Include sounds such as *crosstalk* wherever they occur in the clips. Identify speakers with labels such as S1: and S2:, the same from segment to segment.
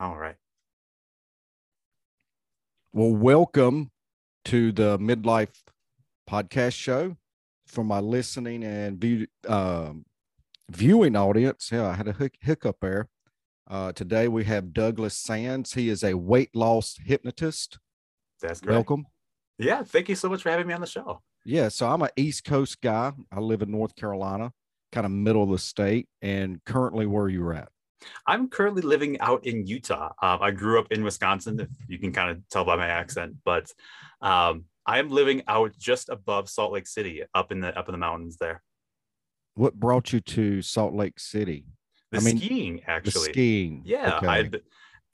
S1: All right.
S2: Well, welcome to the Midlife Podcast Show for my listening and view, um, viewing audience. Yeah, I had a hic- hiccup there. Uh, today we have Douglas Sands. He is a weight loss hypnotist.
S1: That's great.
S2: Welcome.
S1: Yeah. Thank you so much for having me on the show.
S2: Yeah, so I'm an East Coast guy. I live in North Carolina, kind of middle of the state. And currently, where you're at?
S1: I'm currently living out in Utah. Um, I grew up in Wisconsin, if you can kind of tell by my accent, but um, I am living out just above Salt Lake City, up in the up in the mountains there.
S2: What brought you to Salt Lake City?
S1: The
S2: I mean,
S1: skiing, actually.
S2: skiing.
S1: Yeah,
S2: Okay.
S1: I'd-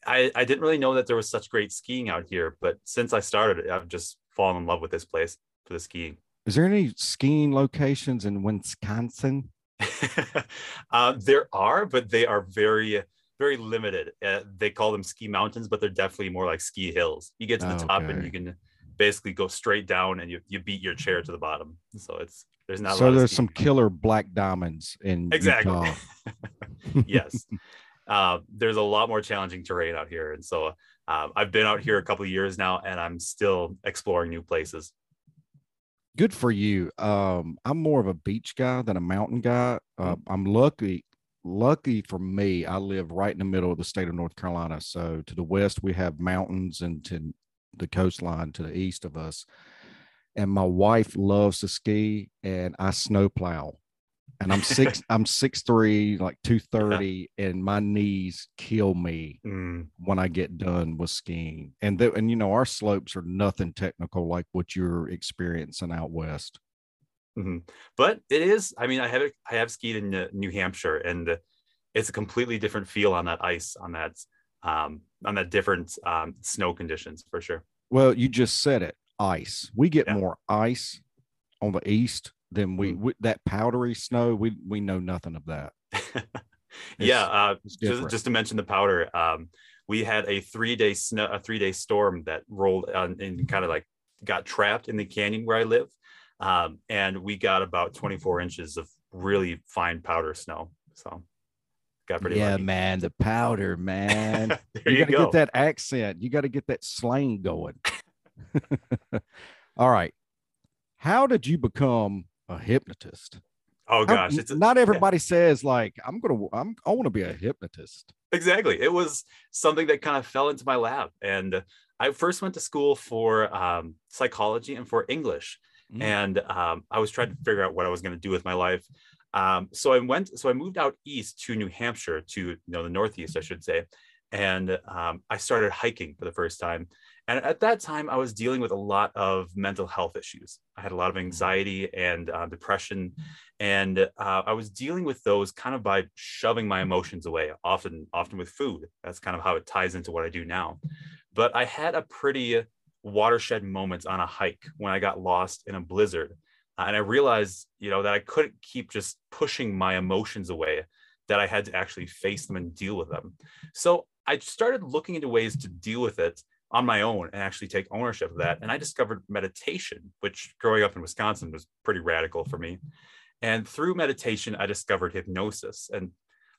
S1: I I didn't really know that there was such great skiing out here, but since I started, I've just fallen in love with this place for the skiing.
S2: Is there any skiing locations in Wisconsin? *laughs*
S1: uh, there are, but they are very, very limited. Uh, they call them ski mountains, but they're definitely more like ski hills. You get to the top and you can basically go straight down and you, you beat your chair to the bottom. So it's there's not a
S2: so there's some killer black diamonds in
S1: exactly.
S2: Utah. *laughs*
S1: yes. Uh, there's a lot more challenging terrain out here, and so um, I've been out here a couple of years now, and I'm still exploring new places.
S2: Good for you. Um, I'm more of a beach guy than a mountain guy. Uh, I'm lucky. Lucky for me, I live right in the middle of the state of North Carolina. So to the west, we have mountains, and to the coastline to the east of us. And my wife loves to ski, and I snowplow. And I'm six. *laughs* I'm six three, like two thirty, and my knees kill me
S1: Mm,
S2: when I get done with skiing. And the, and you know our slopes are nothing technical like what you're experiencing out west.
S1: mhm. But it is. I mean, I have I have skied in uh, New Hampshire, and it's a completely different feel on that ice, on that um, on that different um, snow conditions for sure.
S2: Well, you just said it, ice. We get
S1: Yeah.
S2: more ice on the east than we,
S1: Mm.
S2: we that powdery snow. We we know nothing of that. *laughs*
S1: yeah, uh, just, just to mention the powder, um, we had a three day snow, a three day storm that rolled on and kind of like got trapped in the canyon where I live, um, and we got about 24 inches of really fine powder snow. So got pretty
S2: yeah,
S1: lucky.
S2: man, the powder, man. *laughs* you
S1: you,
S2: got to
S1: go.
S2: get that accent. You got to get that slang going. *laughs* All right. How did you become a hypnotist?
S1: oh gosh, it's a-
S2: not
S1: yeah.
S2: everybody says like I'm gonna I'm I want to be a hypnotist.
S1: exactly it was something that kind of fell into my lap and i first went to school for um, psychology and for english
S2: Mm.
S1: and um, i was trying to figure out what i was going to do with my life um, so i went so i moved out east to new hampshire to you know the northeast i should say and um, i started hiking for the first time and at that time i was dealing with a lot of mental health issues. I had a lot of anxiety and uh, depression. And uh, i was dealing with those kind of by shoving my emotions away often often with food. That's kind of how it ties into what i do now. But i had a pretty watershed moment on a hike when i got lost in a blizzard. Uh, and i realized you know that i couldn't keep just pushing my emotions away that i had to actually face them and deal with them. So i started looking into ways to deal with it on my own and actually take ownership of that and i discovered meditation which growing up in wisconsin was pretty radical for me and through meditation, I discovered hypnosis. And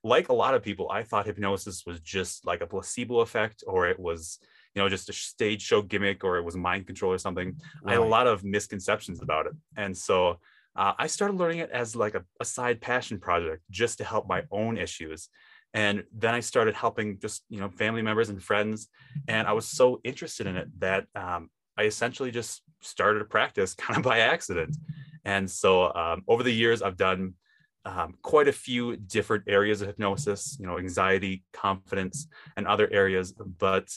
S1: like a lot of people, I thought hypnosis was just like a placebo effect, or it was, you know, just a stage show gimmick, or it was mind control or something. I had a lot of misconceptions about it. And so uh, I started learning it as like a, a side passion project just to help my own issues. And then I started helping just, you know, family members and friends. And I was so interested in it that um, I essentially just started a practice *laughs* kind of by accident. And so um, over the years, I've done um, quite a few different areas of hypnosis, you know, anxiety, confidence, and other areas. But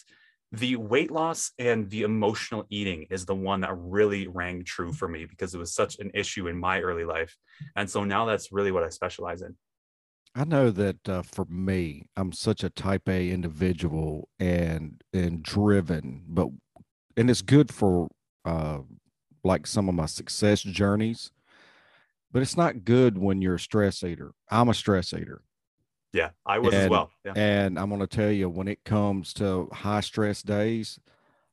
S1: the weight loss and the emotional eating is the one that really rang true for me because it was such an issue in my early life. And so now that's really what I specialize in.
S2: I know that uh, for me, I'm such a type A individual and and driven, but and it's good for uh, like some of my success journeys. But it's not good when you're a stress eater. I'm a stress eater,
S1: Yeah, I was as
S2: And-
S1: well. Yeah.
S2: and I'm going to tell you when it comes to high stress days,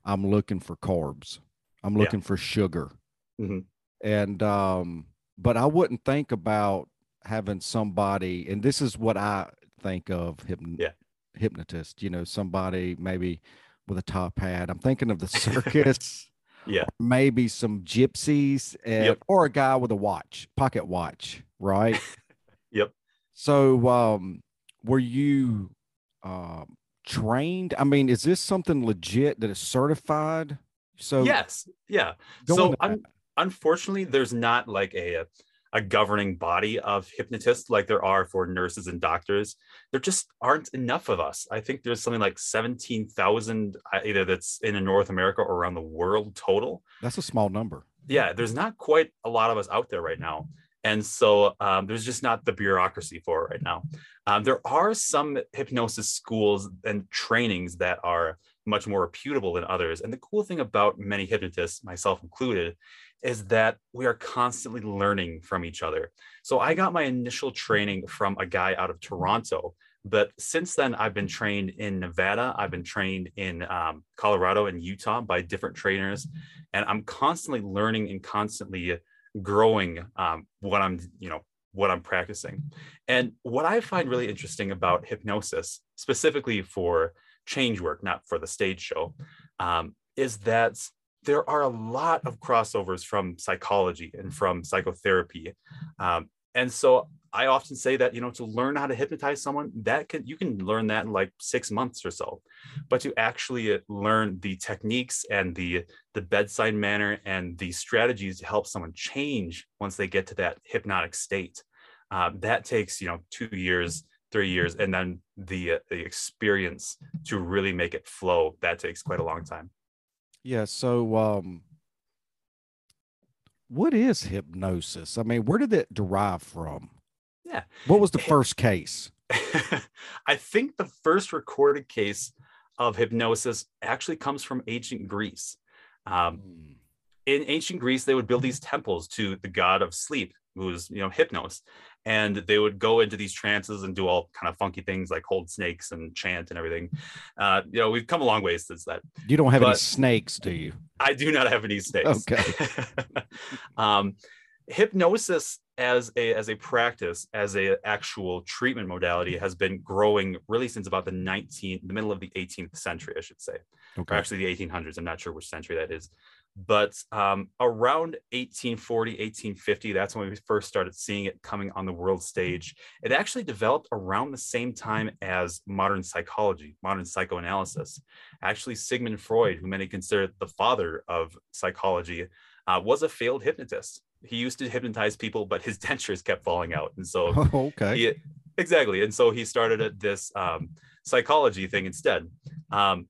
S2: I'm looking for carbs. I'm
S1: Yeah.
S2: looking for sugar,
S1: Mhm.
S2: and um, but I wouldn't think about having somebody, and this is what I think of hypn-
S1: Yeah.
S2: hypnotist. You know, somebody maybe with a top hat. I'm thinking of the circus. *laughs*
S1: yeah.
S2: Maybe some gypsies and,
S1: Yep.
S2: or a guy with a watch, pocket watch, right? *laughs*
S1: Yep.
S2: So, um, were you um, trained? I mean, is this something legit that is certified? So,
S1: yes. Yeah. so un- unfortunately, there's not like a a governing body of hypnotists like there are for nurses and doctors. There just aren't enough of us. I think there's something like 17,000 uh, either that's in North America or around the world total.
S2: that's a small number.
S1: yeah, there's not quite a lot of us out there right now. And so um, there's just not the bureaucracy for it right now. Um, there are some hypnosis schools and trainings that are much more reputable than others. And the cool thing about many hypnotists, myself included, is that we are constantly learning from each other. So I got my initial training from a guy out of Toronto. But since then, I've been trained in Nevada. I've been trained in um, Colorado and Utah by different trainers and i'm constantly learning and constantly growing um, what i'm you know what i'm practicing and what i find really interesting about hypnosis specifically for change work not for the stage show um, is that there are a lot of crossovers from psychology and from psychotherapy um, and so i often say that you know to learn how to hypnotize someone that can you can learn that in like six months or so. But to actually learn the techniques and the the bedside manner and the strategies to help someone change once they get to that hypnotic state um, that takes you know two years three years and then the uh, the experience to really make it flow that takes quite a long time
S2: Yeah. So, um, what is hypnosis? I mean, where did it derive from?
S1: Yeah.
S2: What was the first case? *laughs*
S1: i think the first recorded case of hypnosis actually comes from ancient greece um, in ancient Greece, they would build these temples to the god of sleep, who was, you know, Hypnos. And they would go into these trances and do all kind of funky things like hold snakes and chant and everything. Uh, you know, we've come a long way since that.
S2: You don't have any snakes, do you?
S1: I do not have any snakes.
S2: Okay. *laughs*
S1: um, hypnosis as a as a practice, as a actual treatment modality, has been growing really since about the 19th, the middle of the 18th century, I should say or
S2: Okay.
S1: actually the 1800s. I'm not sure which century that is. But um, around 1840, 1850, that's when we first started seeing it coming on the world stage. It actually developed around the same time as modern psychology, modern psychoanalysis. Actually, Sigmund Freud, who many consider the father of psychology, uh, was a failed hypnotist. He used to hypnotize people, but his *laughs* dentures kept falling out. And so *laughs*
S2: okay.
S1: he, exactly. And so he started this um, psychology thing instead. Um,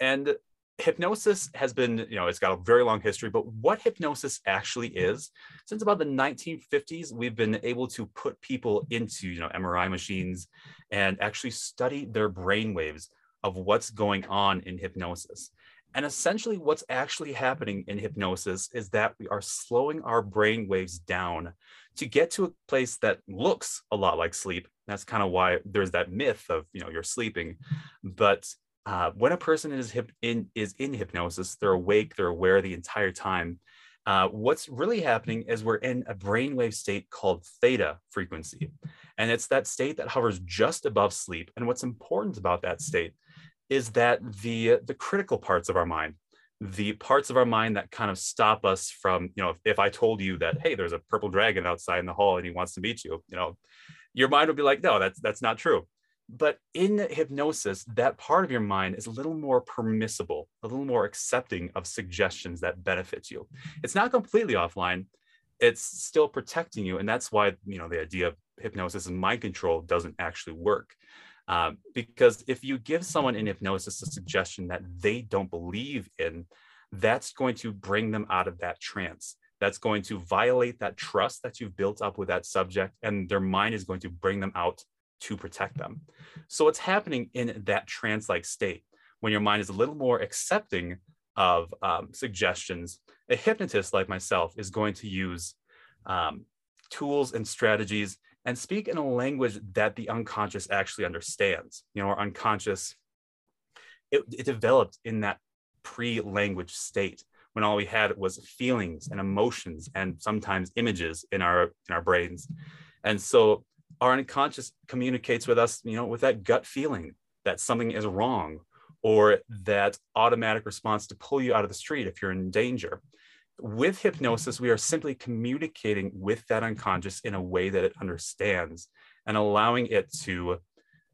S1: and hypnosis has been, you know, it's got a very long history, but what hypnosis actually is, since about the 1950s, we've been able to put people into, you know, MRI machines and actually study their brain waves of what's going on in hypnosis. And essentially, what's actually happening in hypnosis is that we are slowing our brain waves down to get to a place that looks a lot like sleep. That's kind of why there's that myth of you know you're sleeping, but uh, when a person is hip in is in hypnosis, they're awake, they're aware the entire time. Uh, what's really happening is we're in a brainwave state called theta frequency, and it's that state that hovers just above sleep. And what's important about that state is that the the critical parts of our mind the parts of our mind that kind of stop us from you know if, if i told you that hey there's a purple dragon outside in the hall and he wants to meet you you know your mind would be like no that's that's not true but in hypnosis that part of your mind is a little more permissible a little more accepting of suggestions that benefits you. It's not completely offline. It's still protecting you and that's why you know the idea of hypnosis and mind control doesn't actually work. Um, because if you give someone in hypnosis a suggestion that they don't believe in, that's going to bring them out of that trance. That's going to violate that trust that you've built up with that subject, and their mind is going to bring them out to protect them. So, what's happening in that trance like state when your mind is a little more accepting of um, suggestions? A hypnotist like myself is going to use um, tools and strategies and speak in a language that the unconscious actually understands. You know, our unconscious, it, it developed in that pre-language state when all we had was feelings and emotions and sometimes images in our in our brains. And so our unconscious communicates with us, you know, with that gut feeling that something is wrong or that automatic response to pull you out of the street if you're in danger. With hypnosis, we are simply communicating with that unconscious in a way that it understands and allowing it to,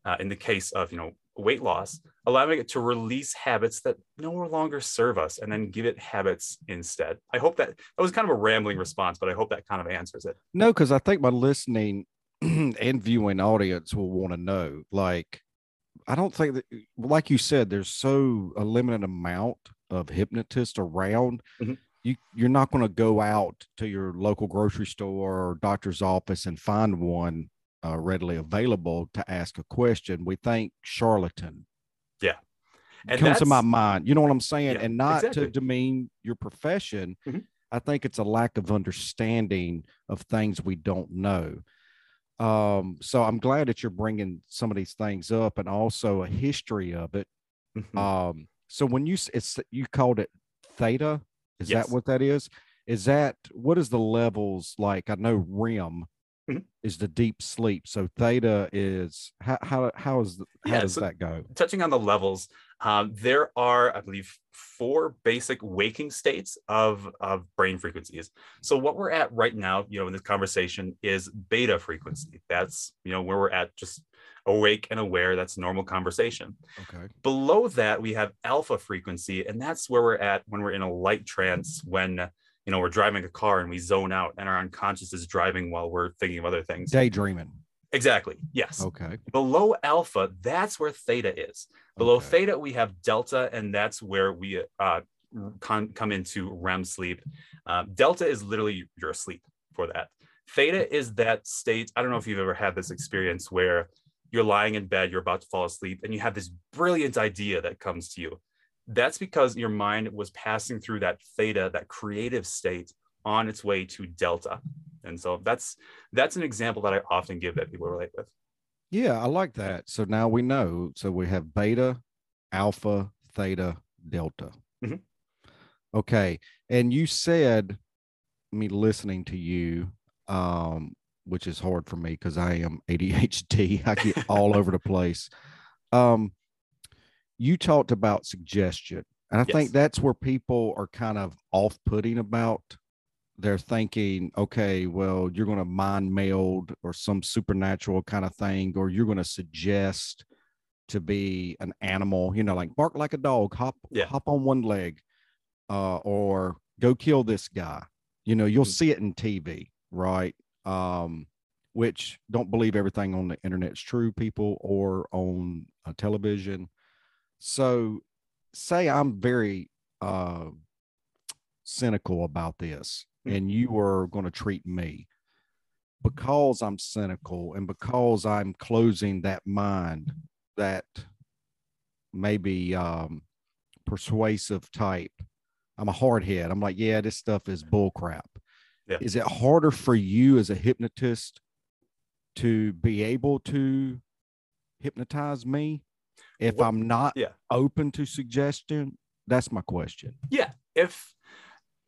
S1: uh, in the case of, you know, weight loss, allowing it to release habits that no longer serve us and then give it habits instead. I hope that that was kind of a rambling response, but I hope that kind of answers it.
S2: No, because I think my listening *clears throat* and viewing audience will want to know. Like, I don't think that, like you said, there's so a limited amount of hypnotists around.
S1: Mm-hmm.
S2: You you're not going to go out to your local grocery store or doctor's office and find one uh, readily available to ask a question. We think charlatan.
S1: Yeah.
S2: And comes to my mind. You know what I'm saying?
S1: Yeah,
S2: and not
S1: exactly.
S2: to demean your profession.
S1: Mhm.
S2: I think it's a lack of understanding of things we don't know. Um, so I'm glad that you're bringing some of these things up and also a history of it.
S1: Mhm.
S2: Um, so when you it's you called it theta, is
S1: Yes.
S2: that what that is? Is that what is the levels like? I know REM
S1: Mhm.
S2: is the deep sleep. So theta is how how how is how
S1: Yeah,
S2: does
S1: so-
S2: that go?
S1: touching on the levels, um, there are, I believe, four basic waking states of, of brain frequencies. So what we're at right now, you know, in this conversation is beta frequency. That's, you know, where we're at just awake and aware. That's normal conversation.
S2: Okay.
S1: Below that, we have alpha frequency, and that's where we're at when we're in a light trance, when, you know, we're driving a car and we zone out and our unconscious is driving while we're thinking of other things.
S2: Daydreaming.
S1: Exactly. Yes.
S2: Okay.
S1: Below alpha, that's where theta is. Below
S2: Okay.
S1: theta, we have delta, and that's where we uh, con- come into REM sleep. Uh, delta is literally you're asleep for that. Theta is that state. I don't know if you've ever had this experience where you're lying in bed, you're about to fall asleep, and you have this brilliant idea that comes to you. That's because your mind was passing through that theta, that creative state, on its way to delta. And so that's that's an example that I often give that people relate with.
S2: Yeah, I like that. So now we know. So we have beta, alpha, theta, delta.
S1: Mhm.
S2: Okay. And you said me listening to you, um, which is hard for me because I am ADHD. *laughs* I get all over the place. Um, you talked about suggestion. And I
S1: Yes.
S2: think that's where people are kind of off putting about. They're thinking, okay, well, you're going to mind meld or some supernatural kind of thing, or you're going to suggest to be an animal, you know, like bark like a dog, hop,
S1: Yeah.
S2: hop on one leg, uh, or go kill this guy. You know, you'll
S1: Mhm.
S2: see it in TV, right? Um, which don't believe everything on the internet's true, people, or on uh, television. So, say I'm very uh, cynical about this,
S1: Mhm.
S2: and you are going to treat me because I'm cynical and because I'm closing that mind, that maybe um, persuasive type. I'm a hard head. I'm like, yeah, this stuff is bull crap.
S1: Yeah.
S2: Is it harder for you as a hypnotist to be able to hypnotize me if
S1: What-
S2: I'm not
S1: yeah.
S2: open to suggestion? That's my question.
S1: yeah if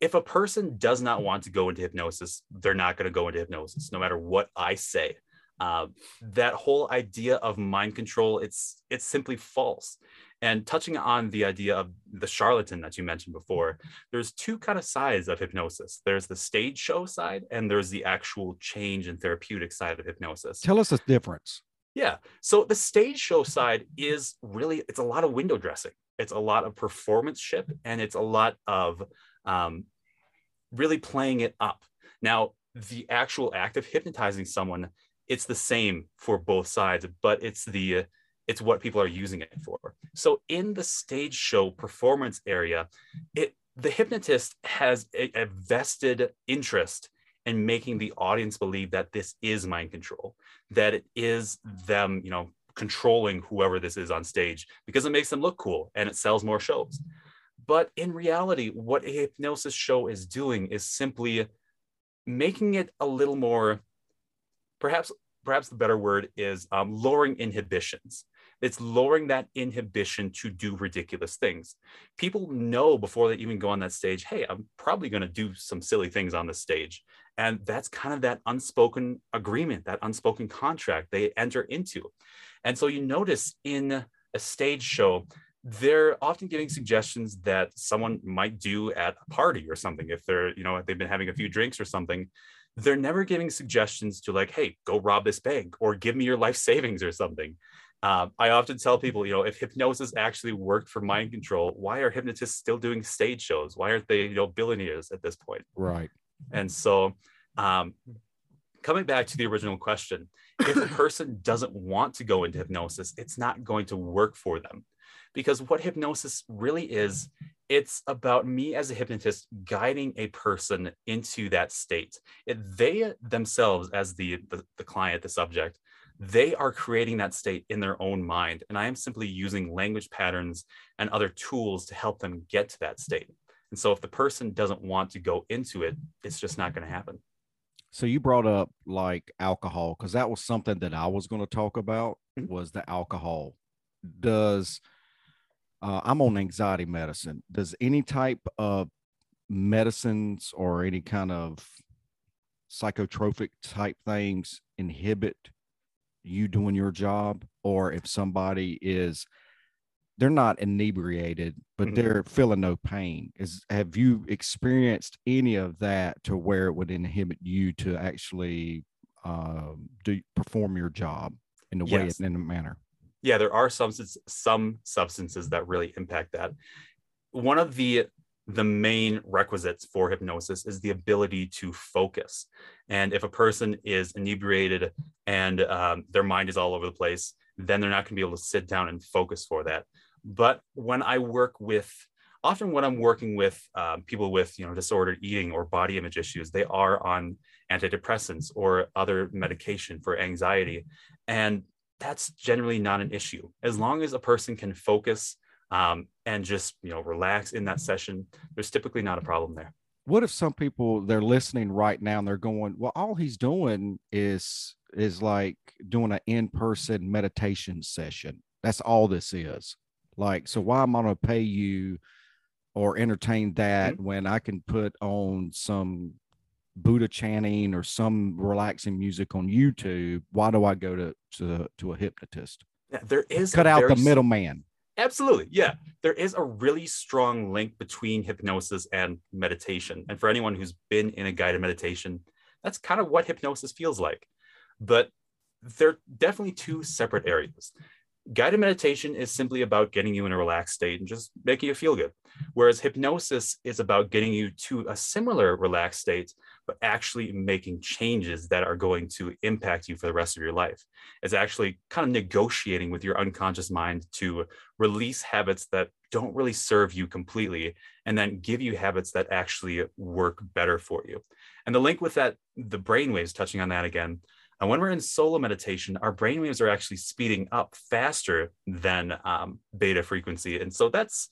S1: if a person does not want to go into hypnosis they're not going to go into hypnosis no matter what i say uh, that whole idea of mind control it's it's simply false and touching on the idea of the charlatan that you mentioned before there's two kind of sides of hypnosis there's the stage show side and there's the actual change and therapeutic side of hypnosis
S2: Tell us the difference.
S1: Yeah. So the stage show side is really it's a lot of window dressing. It's a lot of performanceship and it's a lot of um, really playing it up. Now, the actual act of hypnotizing someone, it's the same for both sides, but it's the it's what people are using it for. So in the stage show performance area, it the hypnotist has a, a vested interest in making the audience believe that this is mind control that it is them, you know, controlling whoever this is on stage because it makes them look cool and it sells more shows. But in reality, what a hypnosis show is doing is simply making it a little more, perhaps, perhaps the better word is um, lowering inhibitions. It's lowering that inhibition to do ridiculous things. People know before they even go on that stage, hey, I'm probably going to do some silly things on the stage. And that's kind of that unspoken agreement, that unspoken contract they enter into. And so you notice in a stage show, they're often giving suggestions that someone might do at a party or something. If they're, you know, they've been having a few drinks or something, they're never giving suggestions to like, hey, go rob this bank or give me your life savings or something. Um, I often tell people, you know, if hypnosis actually worked for mind control, why are hypnotists still doing stage shows? Why aren't they, you know, billionaires at this point?
S2: Right.
S1: And so, um, coming back to the original question, if a *laughs* person doesn't want to go into hypnosis, it's not going to work for them. Because what hypnosis really is, it's about me as a hypnotist guiding a person into that state. It, they themselves, as the, the, the client, the subject, they are creating that state in their own mind. And I am simply using language patterns and other tools to help them get to that state. And so if the person doesn't want to go into it, it's just not going to happen.
S2: So you brought up like alcohol because that was something that I was going to talk about
S1: Mhm.
S2: was the alcohol. Does uh, I'm on anxiety medicine. Does any type of medicines or any kind of psychotropic type things inhibit you doing your job? Or if somebody is they're not inebriated, but
S1: Mhm.
S2: they're feeling no pain. Is have you experienced any of that to where it would inhibit you to actually um, do perform your job in the way
S1: Yes.
S2: in a manner?
S1: yeah there are substances some substances that really impact that one of the the main requisites for hypnosis is the ability to focus and if a person is inebriated and um, their mind is all over the place then they're not going to be able to sit down and focus for that. But when i work with often when i'm working with um, people with you know disordered eating or body image issues they are on antidepressants or other medication for anxiety and that's generally not an issue. As long as a person can focus um, and just you know relax in that session there's typically not a problem there.
S2: What if some people they're listening right now and they're going, well, all he's doing is is like doing an in-person meditation session. That's all this is. Like, so why am I gonna pay you or entertain that mm-hmm. when I can put on some Buddha chanting or some relaxing music on YouTube? Why do I go to to to a hypnotist?
S1: Yeah, there is
S2: Cut out the middleman.
S1: Absolutely. Yeah. There is a really strong link between hypnosis and meditation. And for anyone who's been in a guided meditation, that's kind of what hypnosis feels like. But they're definitely two separate areas. Guided meditation is simply about getting you in a relaxed state and just making you feel good. Whereas hypnosis is about getting you to a similar relaxed state, but actually making changes that are going to impact you for the rest of your life. It's actually kind of negotiating with your unconscious mind to release habits that don't really serve you completely and then give you habits that actually work better for you. And the link with that, the brainwaves, touching on that again, and when we're in solo meditation, our brainwaves are actually speeding up faster than um, beta frequency. And so that's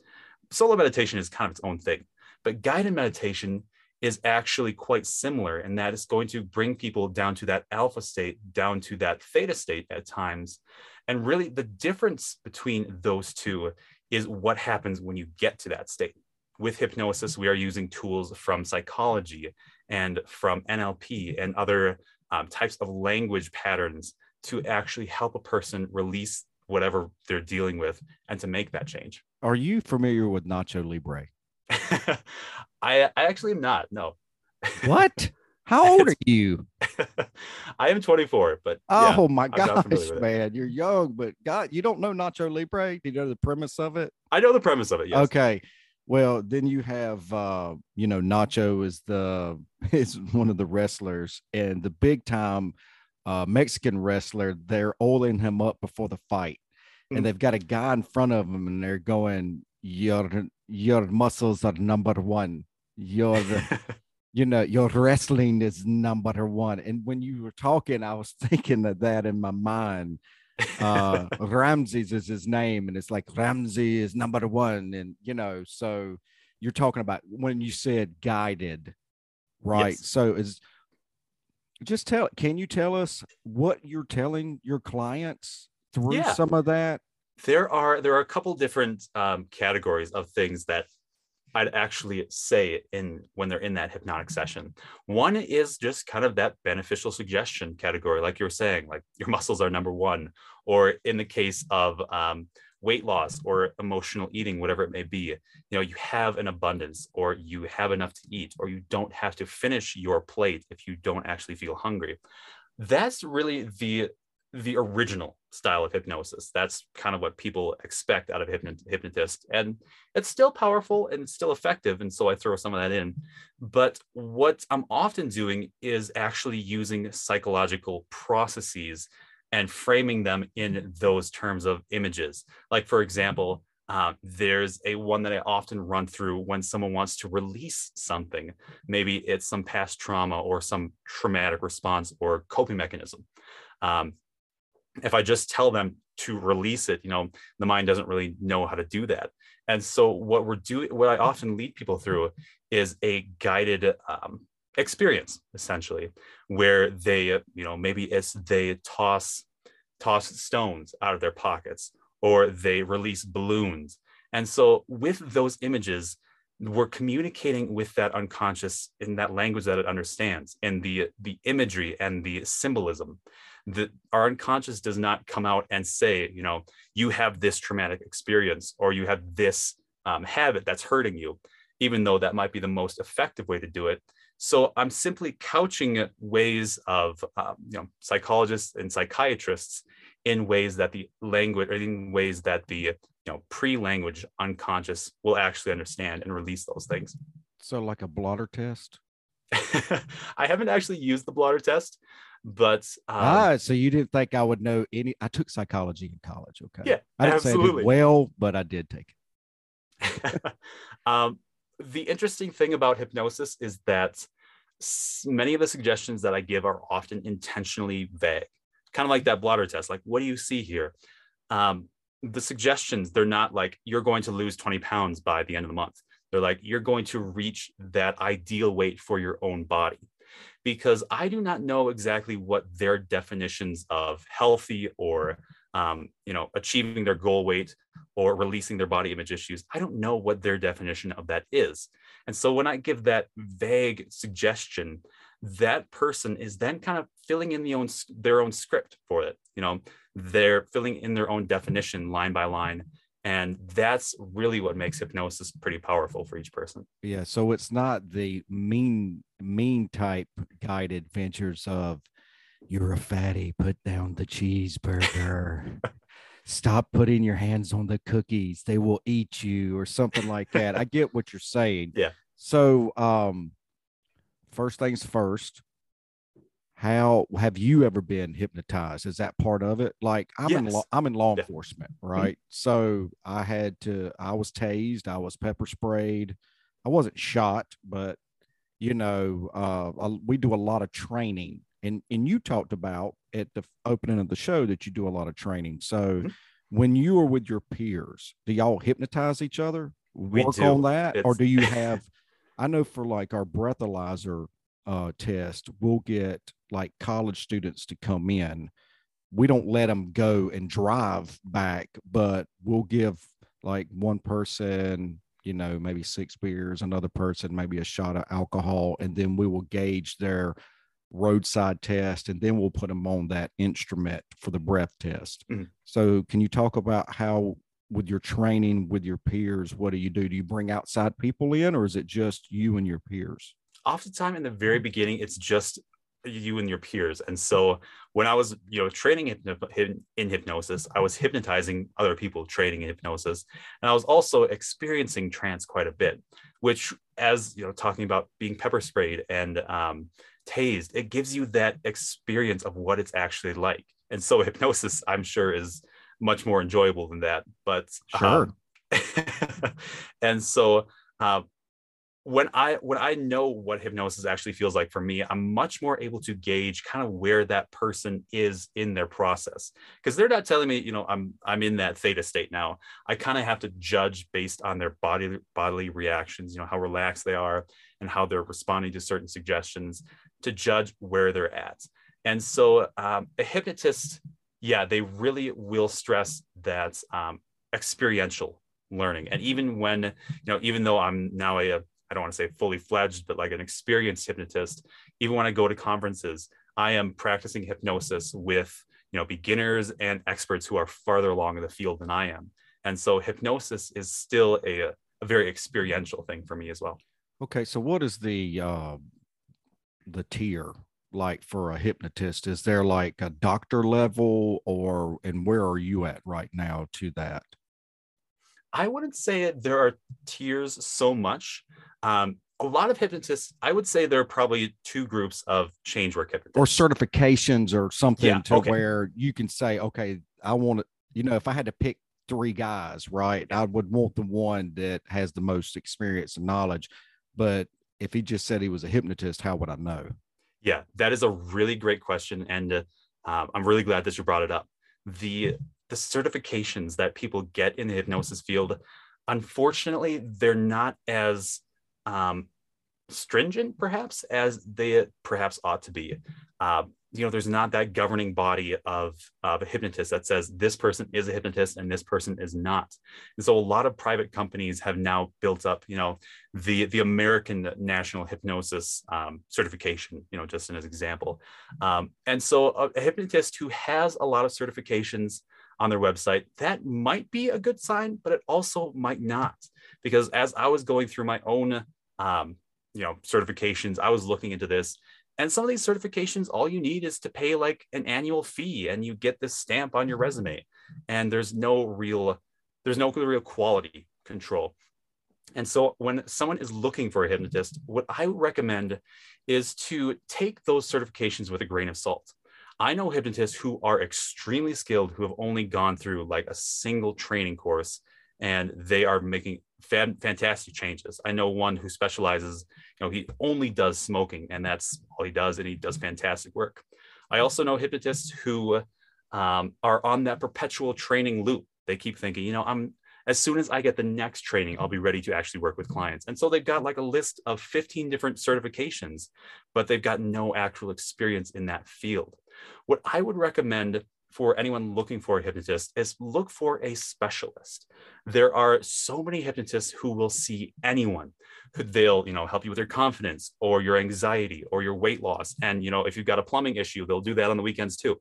S1: solo meditation is kind of its own thing. But guided meditation is actually quite similar in that it's going to bring people down to that alpha state, down to that theta state at times. And really, the difference between those two is what happens when you get to that state. With hypnosis, we are using tools from psychology and from NLP and other um, types of language patterns to actually help a person release whatever they're dealing with and to make that change.
S2: Are you familiar with Nacho Libre? *laughs*
S1: I, I actually am not. No.
S2: What? *laughs* How old are you? *laughs*
S1: I am 24, but yeah,
S2: Oh my
S1: not familiar
S2: gosh, man, you're young, but God, you don't know Nacho Libre? Do you know the premise of it?
S1: I know the premise of it. Yes.
S2: Okay. Well, then you have uh, you know, Nacho is the *laughs* is one of the wrestlers and the big time uh Mexican wrestler, they're oiling him up before the fight.
S1: Mm.
S2: And they've got a guy in front of him and they're going, Your your muscles are number one. Your *laughs* you know, your wrestling is number one. And when you were talking, I was *laughs* thinking of that in my mind. Uh, Ramses is his name, and it's like Ramsey is number one. And, you know, so you're talking about when you said guided, right?
S1: Yes.
S2: So is just tell, can you tell us what you're telling your clients through
S1: Yeah.
S2: some of that?
S1: there are there are a couple different um, categories of things that I'd actually say in when they're in that hypnotic session. One is just kind of that beneficial suggestion category, like you were saying, like your *laughs* muscles are number one, or in the case of um, weight loss or emotional eating, whatever it may be, you know, you have an abundance, or you have enough to eat, or you don't have to finish your plate if you don't actually feel hungry. That's really the the original style of hypnosis. That's kind of what people expect out of hypnot- hypnotist. And it's still powerful and it's still effective. And so I throw some of that in. But what I'm often doing is actually using psychological processes and framing them in those terms of images. Like, for example, uh, there's a one that I often run through when someone wants to release something. Maybe it's some past trauma or some traumatic response or coping mechanism. Um, if I just tell them to release it, you know, the mind doesn't really know how to do that. And so what we're doing, what I often lead people through is a guided um, experience, essentially, where they, you know, maybe it's they toss toss stones out of their pockets or they release balloons. And so with those images, we're communicating with that unconscious in that language that it understands and the the imagery and the symbolism that our unconscious does not come out and say you know you have this traumatic experience or you have this um, habit that's hurting you even though that might be the most effective way to do it. So i'm simply couching ways of um, you know psychologists and psychiatrists in ways that the language or in ways that the you know pre-language unconscious will actually understand and release those things.
S2: So like a blotter test? *laughs*
S1: I haven't actually used the blotter test but
S2: um, ah so you didn't think i would know any i took psychology in college okay.
S1: Yeah
S2: i didn't
S1: absolutely.
S2: say I did well but i did take it. *laughs*
S1: Um, the interesting thing about hypnosis is that many of the suggestions that i give are often intentionally vague kind of like that blotter test like what do you see here? Um, the suggestions they're not like you're going to lose 20 pounds by the end of the month. They're like you're going to reach that ideal weight for your own body because i do not know exactly what their definitions of healthy or um, you know achieving their goal weight or releasing their body image issues. I don't know what their definition of that is. And so when i give that vague suggestion that person is then kind of filling in the own their own script for it you know? They're filling in their own definition line by line and that's really what makes hypnosis pretty powerful for each person.
S2: Yeah so it's not the mean mean type guided ventures of you're a fatty put down the cheeseburger. *laughs* Stop putting your hands on the cookies they will eat you or something like that. I get what you're saying. *laughs*
S1: Yeah.
S2: So um first things first how have you ever been hypnotized? Is that part of it? Like i'm yes. in law i'm in law enforcement mm-hmm. right? So i had to i was tased i was pepper sprayed. I wasn't shot but you know uh, we do a lot of training. And and you talked about at the opening of the show that you do a lot of training. So mm-hmm. when you are with your peers do y'all hypnotize each other? Work on that? It's... or do you *laughs* have I know for like our breathalyzer uh, test, we'll get like college students to come in. We don't let them go and drive back, but we'll give like one person, you know, maybe six beers, another person, maybe a shot of alcohol, and then we will gauge their roadside test and then we'll put them on that instrument for the breath test. Mm-hmm. So, can you talk about how with your training with your peers what do you do do you bring outside people in or is it just you and your peers
S1: oftentimes in the very beginning it's just you and your peers and so when i was you know training in, in hypnosis i was hypnotizing other people training in hypnosis and i was also experiencing trance quite a bit which as you know talking about being pepper sprayed and um, tased it gives you that experience of what it's actually like and so *laughs* hypnosis i'm sure is much more enjoyable than that. But
S2: sure.
S1: Um, *laughs* and so uh, when I when I know what hypnosis actually feels like for me, I'm much more able to gauge kind of where that person is in their process because they're not telling me, you know, I'm I'm in that theta state now. I kind of have to judge based on their body bodily reactions, you know, how relaxed they are and how they're responding to certain suggestions to judge where they're at. And so um, a hypnotist yeah, they really will stress that um, experiential learning. And even when, you know, even though I'm now a, I don't want to say fully fledged, but like an experienced hypnotist, even when I go to conferences, I am practicing hypnosis with, you know, beginners and experts who are farther along in the field than I am. And so hypnosis is still a, a very experiential thing for me as well.
S2: Okay, so what is the uh, the tier like for a hypnotist? Is there like a doctor level, or and where are you at right now to that?
S1: I wouldn't say there are tiers so much. Um, a lot of hypnotists, I would say there are probably two groups of change work hypnotists
S2: or certifications or something
S1: Yeah,
S2: to
S1: okay.
S2: where you can say, okay, I want to, you know, if I had to pick three guys, right, I would want the one that has the most experience and knowledge. But if he just said he was a hypnotist, how would I know?
S1: Yeah, that is a really great question, and uh, um, I'm really glad that you brought it up. The the certifications that people get in the hypnosis field, unfortunately, they're not as um, stringent, perhaps, as they perhaps ought to be. Uh, you know, there's not that governing body of, of a hypnotist that says this person is a hypnotist and this person is not. And so a lot of private companies have now built up, you know, the the American National Hypnosis um, certification, you know, just as an example. Um, and so a, a hypnotist who has a lot of certifications on their website, that might be a good sign, but it also might not. Because as I was going through my own, um, you know, certifications, I was looking into this, and some of these certifications, all you need is to pay like an annual fee, and you get this stamp on your resume, and there's no real, there's no real quality control. And so when someone is looking for a hypnotist, what I recommend is to take those certifications with a grain of salt. I know hypnotists who are extremely skilled who have only gone through like a single training course and they are making fan, fantastic changes. I know one who specializes, you know, he only does smoking and that's all he does and he does fantastic work. I also know hypnotists who um, are on that perpetual training loop. They keep thinking, you know, I'm as soon as I get the next training, I'll be ready to actually work with clients. And so they've got like a list of 15 different certifications, but they've got no actual experience in that field. What I would recommend for anyone looking for a hypnotist is look for a specialist. There are so many hypnotists who will see anyone. They'll, you know, help you with your confidence or your anxiety or your weight loss. And, you know, if you've got a plumbing issue, they'll do that on the weekends too.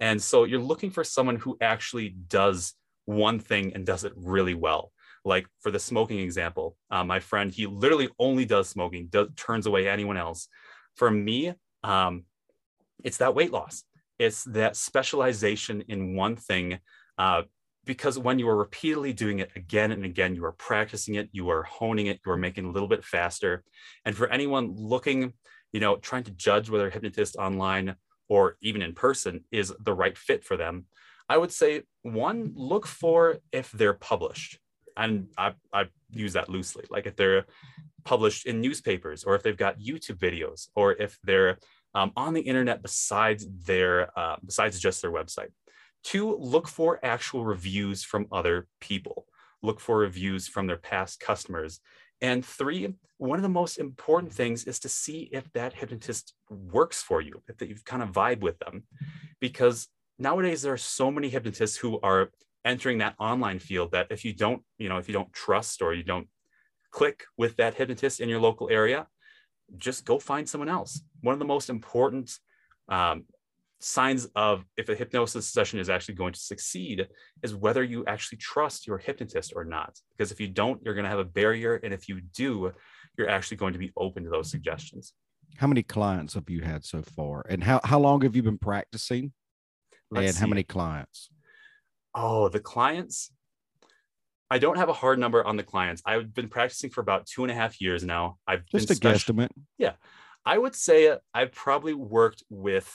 S1: And so you're looking for someone who actually does one thing and does it really well. Like for the smoking example, uh, my friend, he literally only does smoking, does, turns away anyone else. For me, um, it's that weight loss. It's that specialization in one thing. Uh, because when you are repeatedly doing it again and again, you are practicing it, you are honing it, you are making a little bit faster. And for anyone looking, you know, trying to judge whether a hypnotist online or even in person is the right fit for them, I would say one, look for if they're published. And I, I use that loosely, like if they're published in newspapers or if they've got YouTube videos or if they're um, on the internet besides their uh, besides just their website. Two, look for actual reviews from other people. Look for reviews from their past customers. And three, one of the most important things is to see if that hypnotist works for you, if you've kind of vibe with them. Because nowadays there are so many hypnotists who are entering that online field that if you don't, you know, if you don't trust or you don't click with that hypnotist in your local area, just go find someone else. One of the most important um, signs of if a hypnosis session is actually going to succeed is whether you actually trust your hypnotist or not. Because if you don't, you're going to have a barrier. And if you do, you're actually going to be open to those suggestions.
S2: How many clients have you had so far? And how, how long have you been practicing?
S1: Let's
S2: and how many clients?
S1: Oh, the clients. I don't have a hard number on the clients. I've been practicing for about two and a half years now. I've
S2: Just a
S1: spec-
S2: guesstimate.
S1: Yeah, I would say I've probably worked with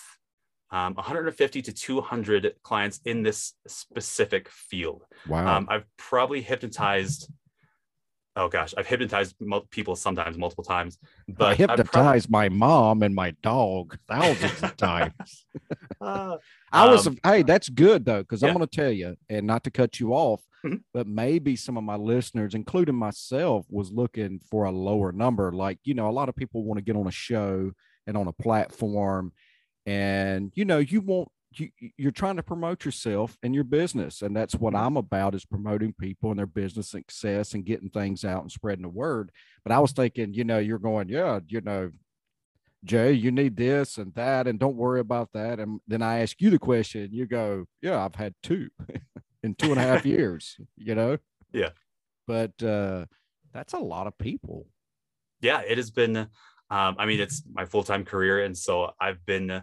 S1: um, 150 to 200 clients in this specific field.
S2: Wow.
S1: Um, I've probably hypnotized. Oh gosh, I've hypnotized people sometimes, multiple times. But
S2: I hypnotized my mom and my dog thousands of times. *laughs*
S1: Uh,
S2: I was,
S1: Um,
S2: hey, that's good though, because I'm going to tell you, and not to cut you off,
S1: Mhm.
S2: but maybe some of my listeners, including myself, was looking for a lower number. Like, you know, a lot of people want to get on a show and on a platform, and you know, you want you, you're trying to promote yourself and your business. And that's what i'm about is promoting people and their business success and getting things out and spreading the word. But i was thinking you know you're going yeah you know jay you need this and that and don't worry about that. And then i ask you the question you go yeah i've had two *laughs* in two and a half years you know *laughs*
S1: Yeah.
S2: but uh that's a lot of people
S1: yeah, it has been. Um, I mean, it's my full time career, and so I've been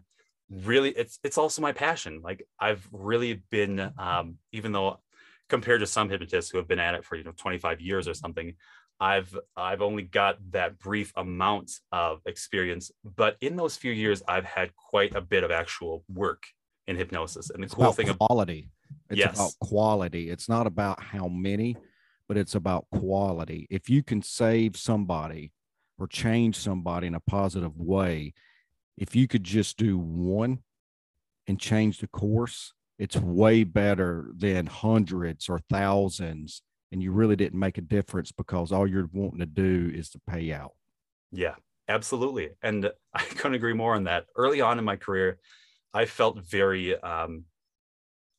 S1: really. It's it's also my passion. Like I've really been, um, even though compared to some hypnotists who have been at it for you know 25 years or something, I've I've only got that brief amount of experience. But in those few years, I've had quite a bit of actual work in hypnosis. And the
S2: it's
S1: cool
S2: about
S1: thing about
S2: quality it's
S1: Yes.
S2: about quality it's not about how many but it's about quality if you can save somebody or change somebody in a positive way if you could just do one and change the course it's way better than hundreds or thousands and you really didn't make a difference because all you're wanting to do is to pay out
S1: Yeah, absolutely. And *laughs* I couldn't agree more on that. Early on in my career, I felt very, um,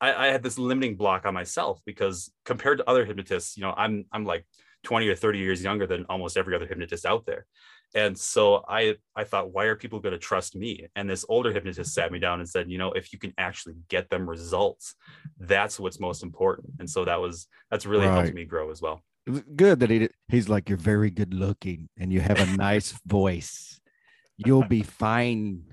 S1: I, I had this limiting block on myself because compared to other hypnotists, you know, I'm, I'm like 20 or 30 years younger than almost every other hypnotist out there. And so I, I thought, why are people going to trust me? And this older hypnotist sat me down and said, you know, if you can actually get them results, that's what's most important. And so that was, that's really
S2: Right.
S1: helped me grow as well.
S2: Good that he did- he's like you're very good looking and you have a nice voice you'll be fine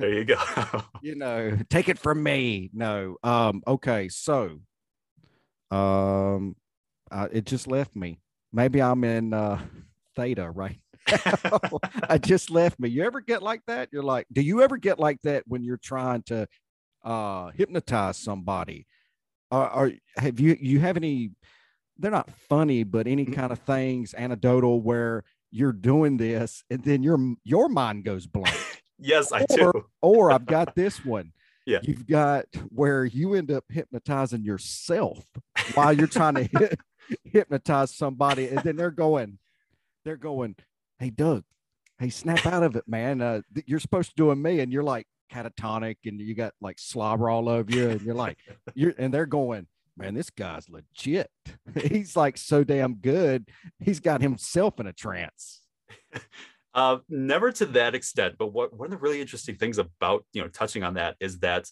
S1: There you go. *laughs*
S2: you know take it from me. No um okay so um uh, it just left me. Maybe i'm in uh theta right *laughs* *laughs* i just left me. You ever get like that? You're like do you ever get like that when you're trying to uh hypnotize somebody? Or, or have you you have any they're not funny but any
S1: Mhm.
S2: kind of things anecdotal where you're doing this and then your your mind goes blank
S1: yes, I do.
S2: or, *laughs* or I've got this one.
S1: Yeah.
S2: You've got where you end up hypnotizing yourself while you're trying to hit, *laughs* hypnotize somebody, and then they're going, they're going, "Hey, Doug, hey, snap out of it, man. Uh, you're supposed to do a me," and you're like catatonic, and you got like slobber all over you, and you're like, you're, and they're going. Man, this guy's legit. *laughs* He's like so damn good. He's got himself in a trance.
S1: Uh, never to that extent, but what one of the really interesting things about you know touching on that is that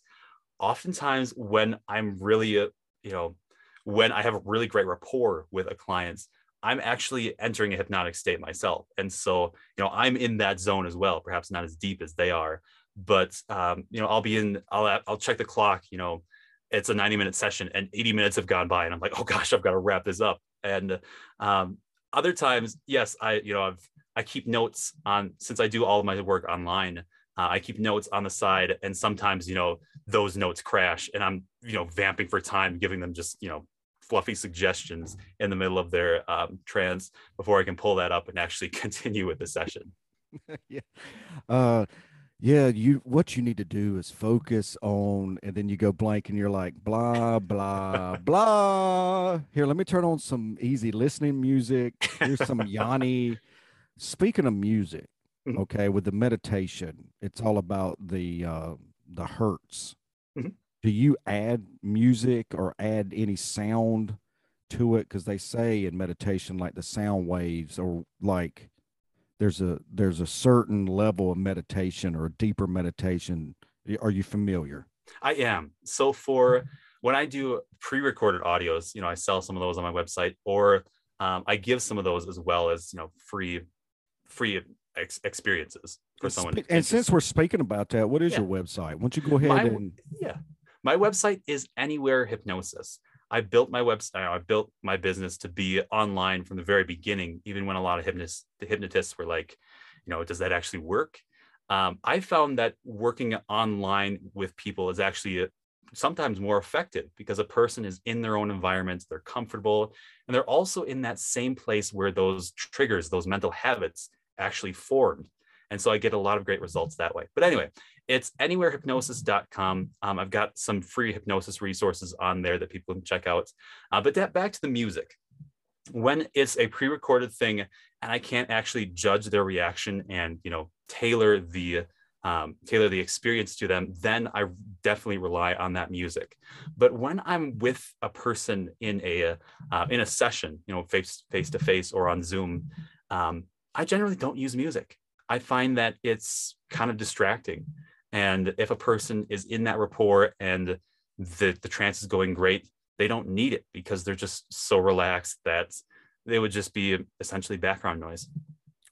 S1: oftentimes when I'm really uh, you know when I have a really great rapport with a client, I'm actually entering a hypnotic state myself, and so you know I'm in that zone as well. Perhaps not as deep as they are, but um, you know I'll be in. I'll I'll check the clock. You know, it's a 90 minute session, and 80 minutes have gone by, and I'm like, oh gosh, I've got to wrap this up. And um, other times, yes, I you know I've I keep notes on since I do all of my work online. Uh, I keep notes on the side, and sometimes you know those notes crash, and I'm you know vamping for time, giving them just you know fluffy suggestions in the middle of their um, trance before I can pull that up and actually *laughs* continue with the session. *laughs*
S2: yeah. Uh yeah, you what you need to do is focus on and then you go blank and you're like blah blah *laughs* blah. Here, let me turn on some easy listening music. Here's some Yanni. Speaking of music,
S1: Mhm.
S2: okay, with the meditation, it's all about the uh the hertz.
S1: Mhm.
S2: Do you add music or add any sound to it? Because they say in meditation, like the sound waves or like there's a there's a certain level of meditation or a deeper meditation are you familiar
S1: I am. So for when I do pre-recorded audios, you know, I sell some of those on my website, or um, I give some of those as well as you know free free ex- experiences for someone.
S2: and since we're speaking about that what is
S1: Yeah.
S2: your website why don't you go ahead
S1: My-
S2: and
S1: yeah my website is anywhere hypnosis i built my website i built my business to be online from the very beginning even when a lot of hypnotists the hypnotists were like you know does that actually work um, i found that working online with people is actually uh sometimes more effective because a person is in their own environment they're comfortable and they're also in that same place where those triggers those mental habits actually formed and so i get a lot of great results that way but anyway it's anywherehypnosis.com. Um, I've got some free hypnosis resources on there that people can check out. Uh, but that back to the music. When it's a pre-recorded thing and I can't actually judge their reaction and you know tailor the um, tailor the experience to them, then I definitely rely on that music. But when I'm with a person in a uh, in a session, you know, face face to face or on Zoom, um, I generally don't use music. I find that it's kind of distracting. And if a person is in that rapport and the the trance is going great, they don't need it because they're just so relaxed that they would just be essentially background noise.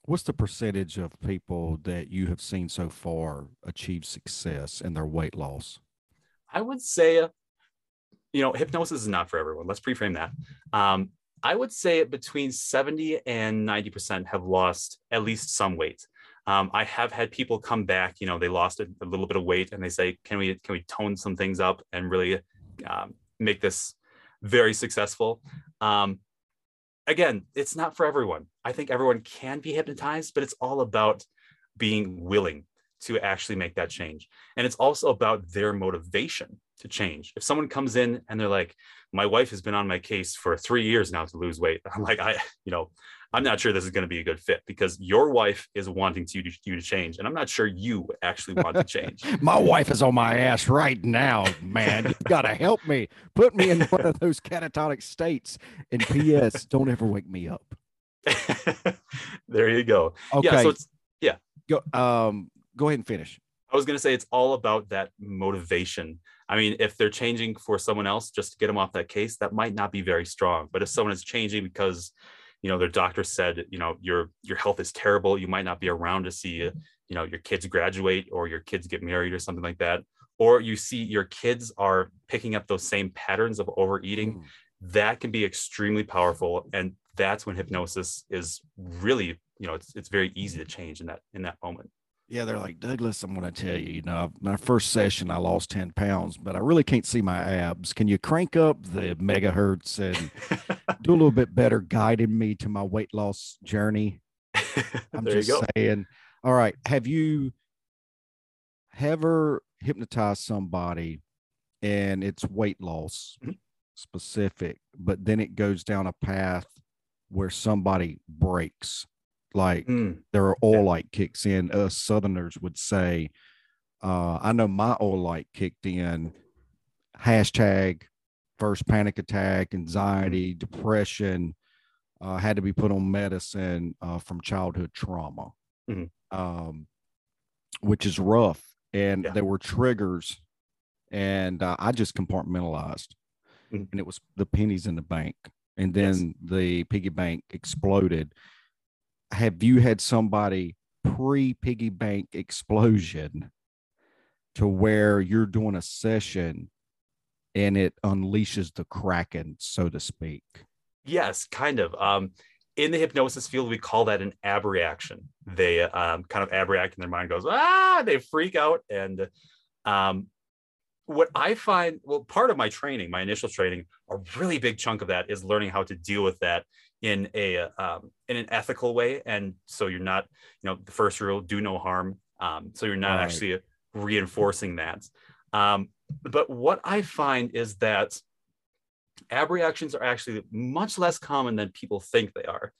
S2: What's the percentage of people that you have seen so far achieve success in their weight loss?
S1: I would say, you know, hypnosis is not for everyone. Let's preframe that. Um, I would say between 70 and 90% have lost at least some weight. Um, I have had people come back, you know, they lost a, a, little bit of weight and they say, can we, can we tone some things up and really um, make this very successful? Um, again, it's not for everyone. I think everyone can be hypnotized, but it's all about being willing to actually make that change. And it's also about their motivation to change. If someone comes in and they're like, my wife has been on my case for three years now to lose weight. *laughs* I'm like, I, you know, I'm not sure this is going to be a good fit because your wife is wanting to, to you to change, and I'm not sure you actually want to change. *laughs*
S2: my wife is on my ass right now, man. You've got to help me. Put me in one of *laughs* those catatonic states. And P.S. Don't ever wake me up.
S1: there you go.
S2: Okay.
S1: Yeah. So it's yeah.
S2: Go. Um. Go ahead and finish.
S1: I was going to say it's all about that motivation. I mean, if they're changing for someone else just to get them off that case, that might not be very strong. But if someone is changing because you know their doctor said you know your your health is terrible you might not be around to see you know your kids graduate or your kids get married or something like that or you see your kids are picking up those same patterns of overeating mm. that can be extremely powerful and that's when hypnosis is really you know it's, it's very easy to change in that in that moment
S2: yeah, they're like, Douglas, I'm going to tell you, you know, my first session, I lost 10 pounds, but I really can't see my abs. Can you crank up the megahertz and *laughs* do a little bit better guiding me to my weight loss journey? *laughs* I'm just saying. All right. Have you ever hypnotized somebody and it's weight loss mm-hmm. specific, but then it goes down a path where somebody breaks? Like mm. their oil light kicks in. Us Southerners would say, uh, I know my oil light kicked in. Hashtag first panic attack, anxiety, depression, uh, had to be put on medicine uh, from childhood trauma, mm-hmm. um, which is rough. And yeah. there were triggers, and uh, I just compartmentalized, mm-hmm. and it was the pennies in the bank. And then yes. the piggy bank exploded have you had somebody pre piggy bank explosion to where you're doing a session and it unleashes the kraken so to speak?
S1: Yes kind of. Um, in the hypnosis field we call that an abreaction they um, kind of abreact and their mind goes ah! They freak out. And um, what i find well part of my training my initial training a really big chunk of that is learning how to deal with that in a um, in an ethical way. And so you're not you know the first rule do no harm. Um, so you're not right. actually reinforcing that. Um, but what i find is that abreactions are actually much less common than people think they are.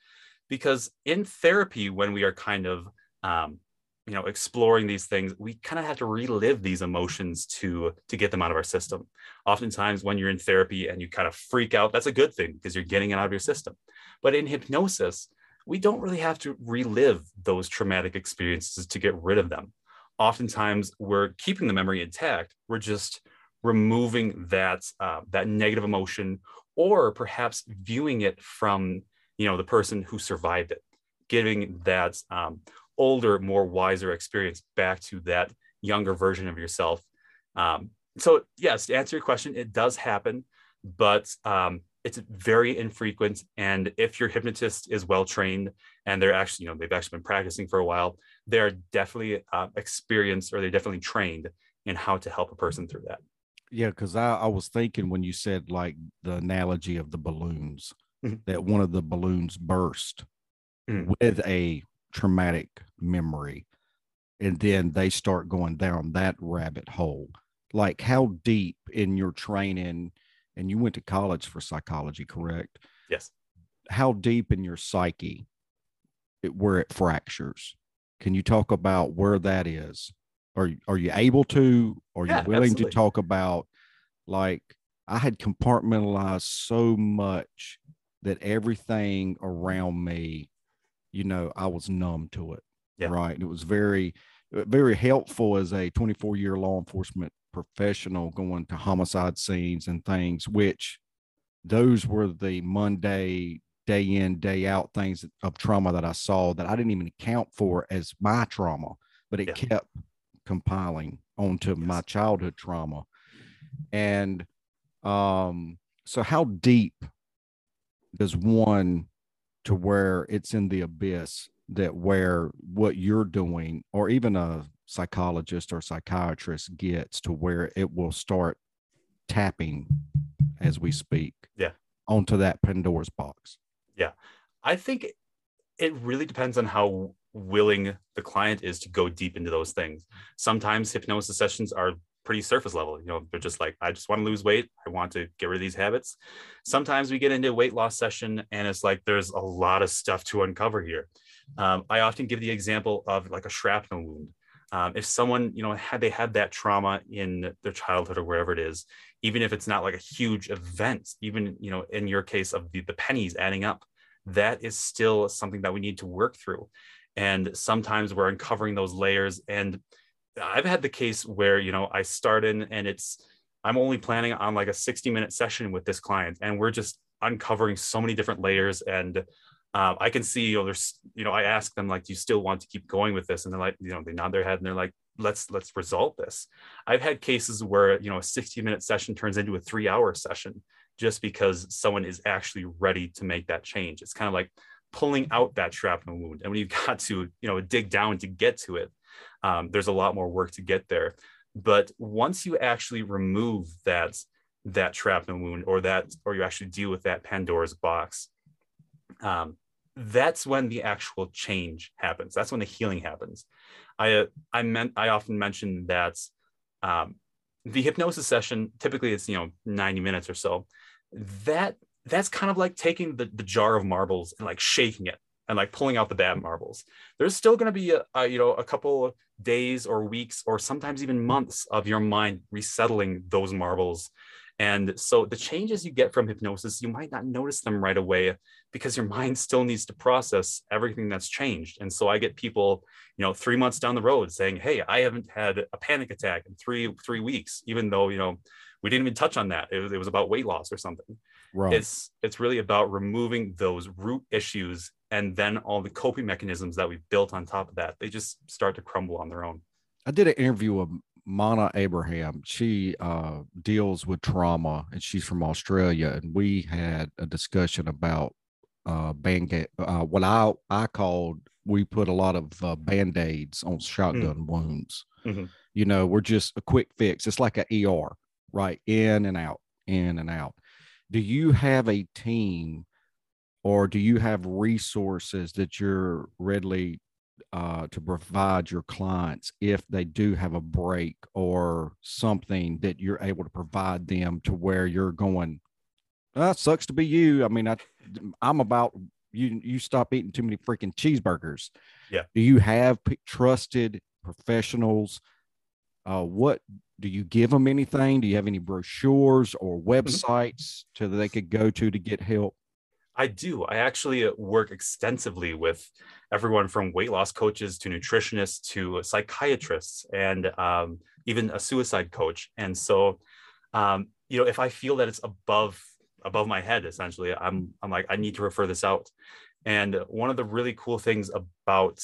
S1: Because in therapy when we are kind of um, you know exploring these things we kind of have to relive these emotions to to get them out of our system. Oftentimes when you're in therapy and you kind of freak out that's a good thing because you're getting it out of your system. But in hypnosis we don't really have to relive those traumatic experiences to get rid of them. Oftentimes we're keeping the memory intact we're just removing that uh, that negative emotion or perhaps viewing it from you know the person who survived it giving that um, older, more wiser experience back to that younger version of yourself. Um, so, yes, to answer your question, it does happen, but um, it's very infrequent. And if your hypnotist is well trained and they're actually, you know, they've actually been practicing for a while, they're definitely uh, experienced or they're definitely trained in how to help a person through that.
S2: Yeah, because I, I was thinking when you said like the analogy of the balloons, mm-hmm. that one of the balloons burst mm-hmm. with a traumatic memory and then they start going down that rabbit hole. Like how deep in your training and you went to college for psychology correct?
S1: Yes.
S2: How deep in your psyche it, where it fractures? Can you talk about where that is? Are are you able to? Are you
S1: Yeah,
S2: willing
S1: absolutely.
S2: to talk about like I had compartmentalized so much that everything around me, you know, I was numb to it.
S1: Yeah.
S2: Right. It was very, very helpful as a 24 year law enforcement professional going to homicide scenes and things, which those were the Monday, day in, day out things of trauma that I saw that I didn't even account for as my trauma, but it
S1: Yeah.
S2: kept compiling onto my childhood trauma. And um, so how deep does one to where it's in the abyss that where what you're doing or even a psychologist or psychiatrist gets to where it will start tapping as we speak
S1: Yeah.
S2: onto that pandora's box Yeah.
S1: I think it really depends on how willing the client is to go deep into those things. Sometimes hypnosis sessions are pretty surface level. You know, they're just like, I just want to lose weight. I want to get rid of these habits. Sometimes we get into a weight loss session and it's like there's a lot of stuff to uncover here. Um, I often give the example of like a shrapnel wound. Um, if someone, you know, had they had that trauma in their childhood or wherever it is, even if it's not like a huge event, even you know, in your case of the, the pennies adding up, that is still something that we need to work through. And sometimes we're uncovering those layers. And I've had the case where, you know, I start in and it's, I'm only planning on like a 60 minute session with this client, and we're just uncovering so many different layers. And um, I can see, you know, there's, you know, I ask them like, do you still want to keep going with this? And they're like, you know, they nod their head and they're like, let's let's resolve this. I've had cases where, you know, a 60 minute session turns into a three hour session just because someone is actually ready to make that change. It's kind of like pulling out that shrapnel wound. And when you've *laughs* got to, you know, dig down to get to it, um, there's a lot more work to get there. But once you actually remove that that shrapnel wound or that, or you actually deal with that Pandora's box, um, that's when the actual change happens. That's when the healing happens. I uh, I meant I often mention that um, the hypnosis session typically it's you know 90 minutes or so. That that's kind of like taking the, the jar of marbles and like shaking it and like pulling out the bad marbles. There's still going to be a, a you know a couple of days or weeks or sometimes even months of your mind resettling those marbles. And so the changes you get from hypnosis, you might not notice them right away because your mind still needs to process everything that's changed. And so I get people, you know, three months down the road saying, "Hey, I haven't had a panic attack in three three weeks," even though you know we didn't even touch on that. It was, it was about weight loss or something.
S2: right
S1: It's it's really about removing those root issues, and then all the coping mechanisms that we built on top of that, they just start to crumble on their own.
S2: I did an interview with Mana Abraham. She uh, deals with trauma and she's from Australia. And we had a discussion about uh, band uh, what I, I called, we put a lot of uh, band aids on shotgun wounds.
S1: Mhm.
S2: You know, we're just a quick fix. It's like a ER, right? In and out, in and out. Do you have a team or do you have resources that you're readily uh, to provide your clients if they do have a break or something that you're able to provide them to where you're going that sucks to be you. I mean i i'm about you you stop eating too many freaking cheeseburgers.
S1: Yeah.
S2: do you have p- trusted professionals? Uh, what do you give them anything? Do you have any brochures or websites to that they could go to to get help
S1: I do. I actually work extensively with everyone from weight loss coaches to nutritionists to psychiatrists and um, even a suicide coach. And so, um, you know, if I feel that it's above above my head, essentially, I'm I'm like I need to refer this out. And one of the really cool things about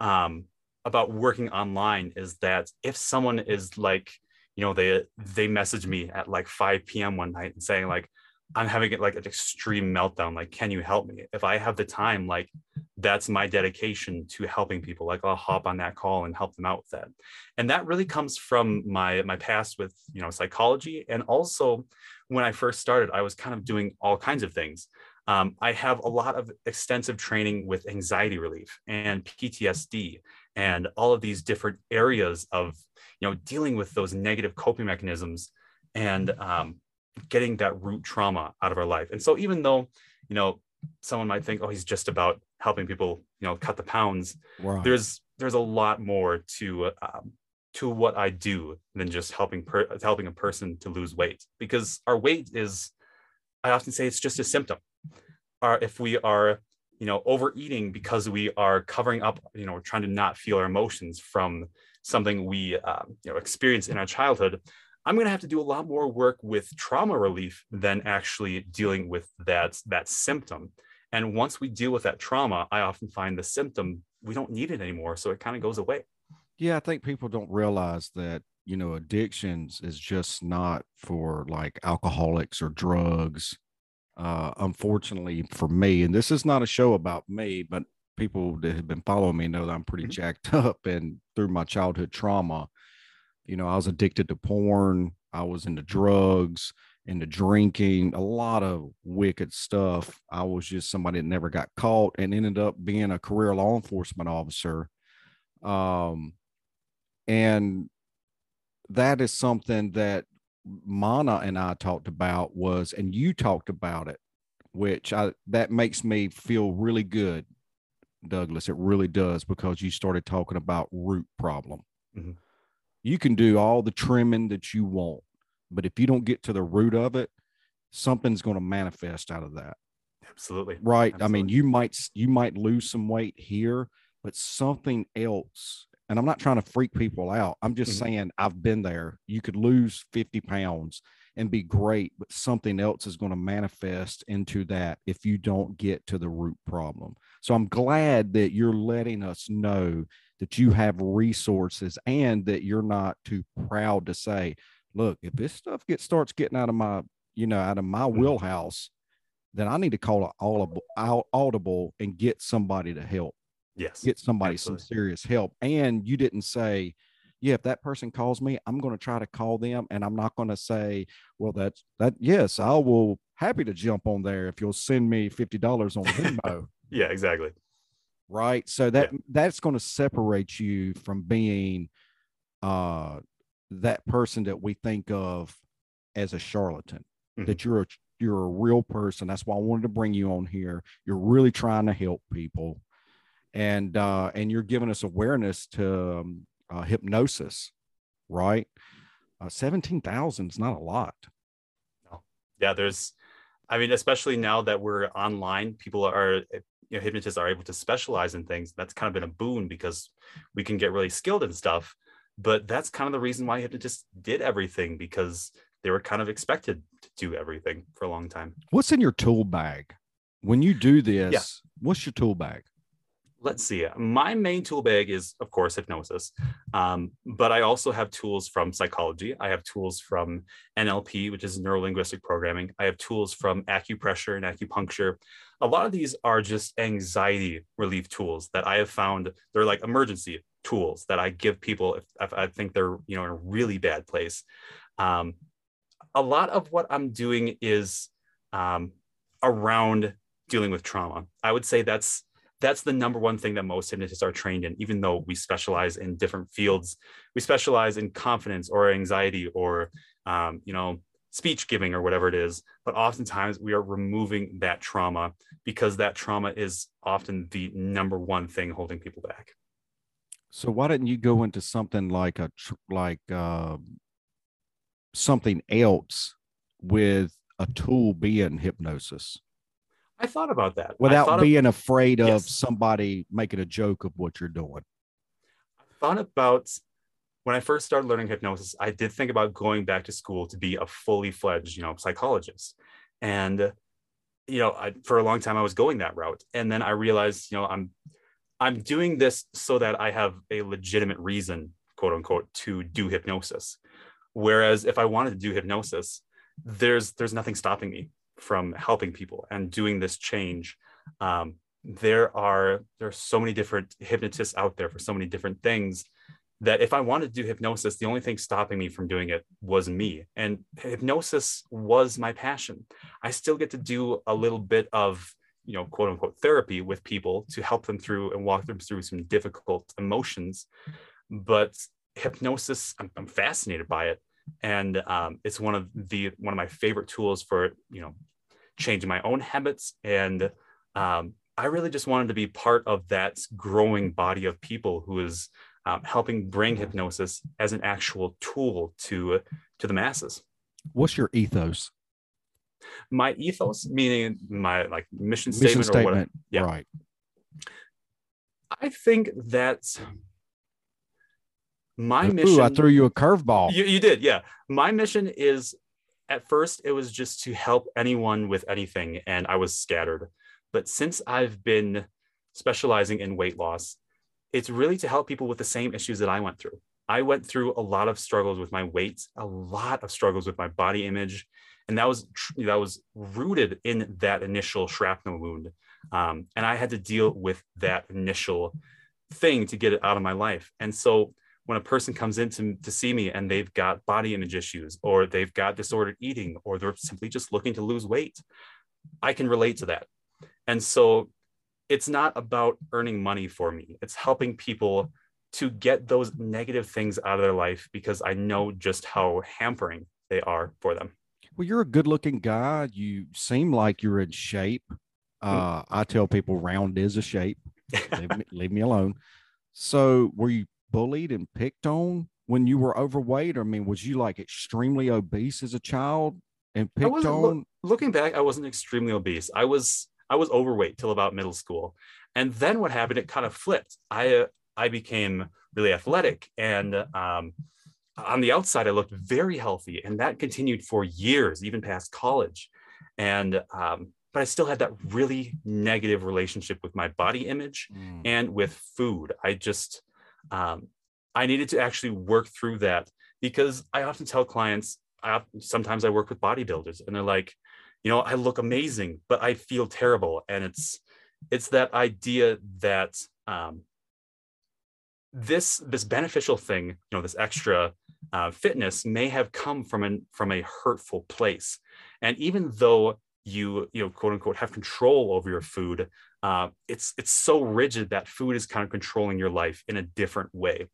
S1: um, about working online is that if someone is like, you know, they they message me at like 5 p.m. one night and saying like I'm having it like an extreme meltdown. Like, can you help me? If I have the time, like that's my dedication to helping people. Like I'll hop on that call and help them out with that. And that really comes from my my past with you know psychology. And also when I first started, I was kind of doing all kinds of things. Um, I have a lot of extensive training with anxiety relief and PTSD and all of these different areas of you know dealing with those negative coping mechanisms and um, getting that root trauma out of our life. And so even though, you know, someone might think, oh, he's just about helping people, you know, cut the pounds, there's there's a lot more to um, to what I do than just helping per- helping a person to lose weight because our weight is I often say it's just a symptom. Or if we are you know overeating because we are covering up you know we're trying to not feel our emotions from something we um, you know experienced in our childhood i'm going to have to do a lot more work with trauma relief than actually dealing with that that symptom. And once we deal with that trauma i often find the symptom we don't need it anymore so it kind of goes away.
S2: Yeah i think people don't realize that you know addictions is just not for like alcoholics or drugs uh, unfortunately for me, and this is not a show about me, but people that have been following me know that I'm pretty mm-hmm. jacked *laughs* up and through my childhood trauma, you know, I was addicted to porn, I was into drugs, into drinking, a lot of wicked stuff. I was just somebody that never got caught and ended up being a career law enforcement officer. Um, and that is something that Mana and I talked about was, and you talked about it, which I that makes me feel really good, Douglas. It really does because you started talking about root problem. Mm-hmm. You can do all the trimming that you want, but if you don't get to the root of it, something's going to manifest out of that.
S1: Absolutely.
S2: Right.
S1: Absolutely.
S2: I mean, you might you might lose some weight here, but something else and I'm not trying to freak people out. I'm just mm-hmm. saying I've been there. You could lose 50 pounds and be great, but something else is going to manifest into that if you don't get to the root problem. So I'm glad that you're letting us know that you have resources and that you're not too proud to say, look, if this stuff gets starts getting out of my, you know, out of my mm-hmm. wheelhouse, then I need to call it audible, audible and get somebody to help
S1: yes
S2: get somebody Absolutely. some serious help and you didn't say yeah if that person calls me i'm going to try to call them and i'm not going to say well that's that yes i will happy to jump on there if you'll send me $50 on venmo *laughs*
S1: yeah exactly
S2: right so that yeah. that's going to separate you from being uh that person that we think of as a charlatan mm-hmm. that you're a you're a real person that's why i wanted to bring you on here you're really trying to help people and uh, and you're giving us awareness to um, uh, hypnosis, right? Uh, Seventeen thousand is not a lot.
S1: No, yeah, there's, I mean, especially now that we're online, people are, you know, hypnotists are able to specialize in things. That's kind of been a boon because we can get really skilled in stuff. But that's kind of the reason why hypnotists did everything because they were kind of expected to do everything for a long time.
S2: What's in your tool bag when you do this? Yeah. What's your tool bag?
S1: Let's see. My main tool bag is, of course, hypnosis, um, but I also have tools from psychology. I have tools from NLP, which is neuro linguistic programming. I have tools from acupressure and acupuncture. A lot of these are just anxiety relief tools that I have found. They're like emergency tools that I give people if, if I think they're you know in a really bad place. Um, a lot of what I'm doing is um, around dealing with trauma. I would say that's that's the number one thing that most hypnotists are trained in, even though we specialize in different fields. We specialize in confidence or anxiety or, um, you know, speech giving or whatever it is. But oftentimes we are removing that trauma because that trauma is often the number one thing holding people back.
S2: So why didn't you go into something like a like uh, something else with a tool being hypnosis?
S1: I thought about that
S2: without being of, afraid of yes. somebody making a joke of what you're doing.
S1: I thought about when I first started learning hypnosis, I did think about going back to school to be a fully fledged, you know, psychologist. And, you know, I, for a long time I was going that route. And then I realized, you know, I'm, I'm doing this so that I have a legitimate reason, quote unquote, to do hypnosis. Whereas if I wanted to do hypnosis, there's, there's nothing stopping me from helping people and doing this change. Um, there are there are so many different hypnotists out there for so many different things that if i wanted to do hypnosis the only thing stopping me from doing it was me. And hypnosis was my passion. I still get to do a little bit of you know quote unquote therapy with people to help them through and walk them through some difficult emotions. But hypnosis i'm, I'm fascinated by it and um, it's one of the one of my favorite tools for you know changing my own habits and um, i really just wanted to be part of that growing body of people who is um, helping bring hypnosis as an actual tool to to the masses.
S2: What's your ethos?
S1: My ethos, meaning my like mission
S2: Mission
S1: statement, or whatever. Yeah.
S2: Right.
S1: I think that my
S2: Ooh,
S1: mission.
S2: I threw you a curveball.
S1: You, you did, yeah. My mission is at first it was just to help anyone with anything, and I was scattered. But since I've been specializing in weight loss, it's really to help people with the same issues that I went through. I went through a lot of struggles with my weight, a lot of struggles with my body image, and that was that was rooted in that initial shrapnel wound. Um, and I had to deal with that initial thing to get it out of my life. And so when a person comes in to, to see me and they've got body image issues or they've got disordered eating or they're simply just looking to lose weight, I can relate to that. And so it's not about earning money for me, it's helping people to get those negative things out of their life because I know just how hampering they are for them.
S2: Well, you're a good looking guy. You seem like you're in shape. Uh, I tell people round is a shape. leave, me, *laughs* leave me alone. So, were you bullied and picked on when you were overweight? I mean, was you like extremely obese as a child and picked on?
S1: look- looking back, I wasn't extremely obese. I was I was overweight till about middle school, and then what happened? It kind of flipped. I uh, I became really athletic, and um, on the outside, I looked very healthy, and that continued for years, even past college. And um, but I still had that really negative relationship with my body image
S2: Mm.
S1: and with food. I just um, I needed to actually work through that because I often tell clients. I sometimes I work with bodybuilders, and they're like, you know, I look amazing, but I feel terrible, and it's it's that idea that um, this this beneficial thing, you know, this extra uh, fitness may have come from an from a hurtful place, and even though you you know quote unquote have control over your food uh, it's it's so rigid that food is kind of controlling your life in a different way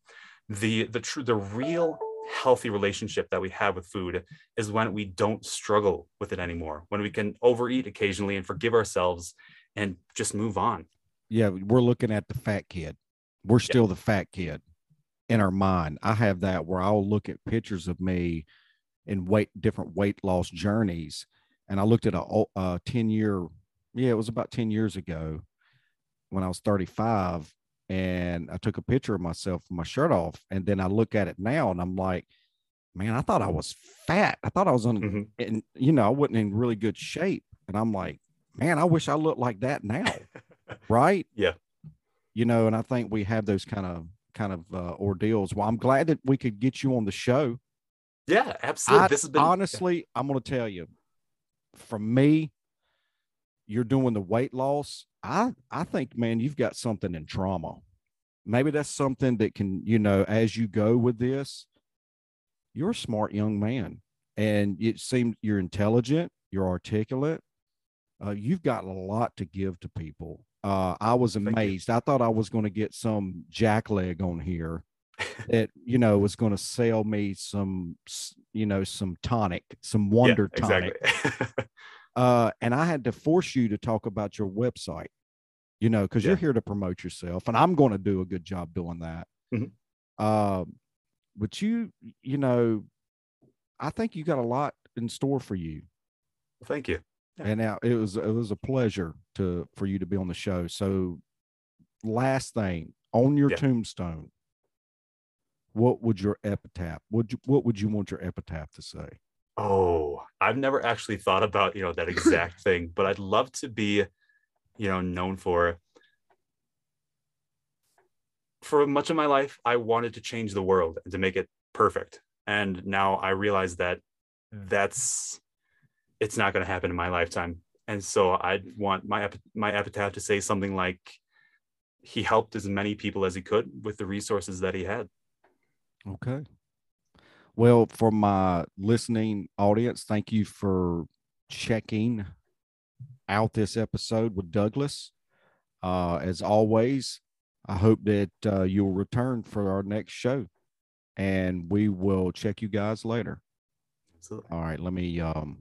S1: the the true the real healthy relationship that we have with food is when we don't struggle with it anymore when we can overeat occasionally and forgive ourselves and just move on
S2: yeah, we're looking at the fat kid. We're still the fat kid in our mind. I have that where I'll look at pictures of me in weight different weight loss journeys, and I looked at a ten year, yeah, it was about ten years ago when I was thirty five, and I took a picture of myself with my shirt off, and then I look at it now, and I'm like, man, I thought I was fat. I thought I was on,
S1: Mhm.
S2: and you know, I wasn't in really good shape, and I'm like, man, I wish I looked like that now *laughs* right?
S1: Yeah.
S2: You know, and I think we have those kind of kind of uh, ordeals. Well, I'm glad that we could get you on the show.
S1: yeah absolutely
S2: I,
S1: this has been
S2: honestly, I'm going to tell you, from me, you're doing the weight loss. I I think, man, you've got something in trauma. Maybe that's something that can, you know, as you go with this, you're a smart young man, and it seems you're intelligent, you're articulate. Uh, you've got a lot to give to people. Uh, I was amazed. I thought I was going to get some jackleg on here that you know was going to sell me some you know some tonic some *laughs*
S1: Yeah,
S2: wonder tonic
S1: exactly *laughs*
S2: uh and i had to force you to talk about your website you know because you're here to promote yourself and i'm going to do a good job doing that.
S1: Mhm.
S2: um but you you know i think you got a lot in store for you.
S1: Thank you.
S2: And now it was it was a pleasure to for you to be on the show. So last thing on your
S1: Yeah.
S2: tombstone what would your epitaph would you what would you want your epitaph to say
S1: Oh, I've never actually thought about, you know, that exact *laughs* thing, but I'd love to be, you know, known for for much of my life I wanted to change the world and to make it perfect. And now I realize that that's it's not going to happen in my lifetime. And so I'd want my my epitaph to say something like he helped as many people as he could with the resources that he had.
S2: Okay. Well, for my listening audience, thank you for checking out this episode with Douglas. Uh, as always, I hope that uh, you'll return for our next show and we will check you guys later.
S1: Absolutely.
S2: All right. Let me um,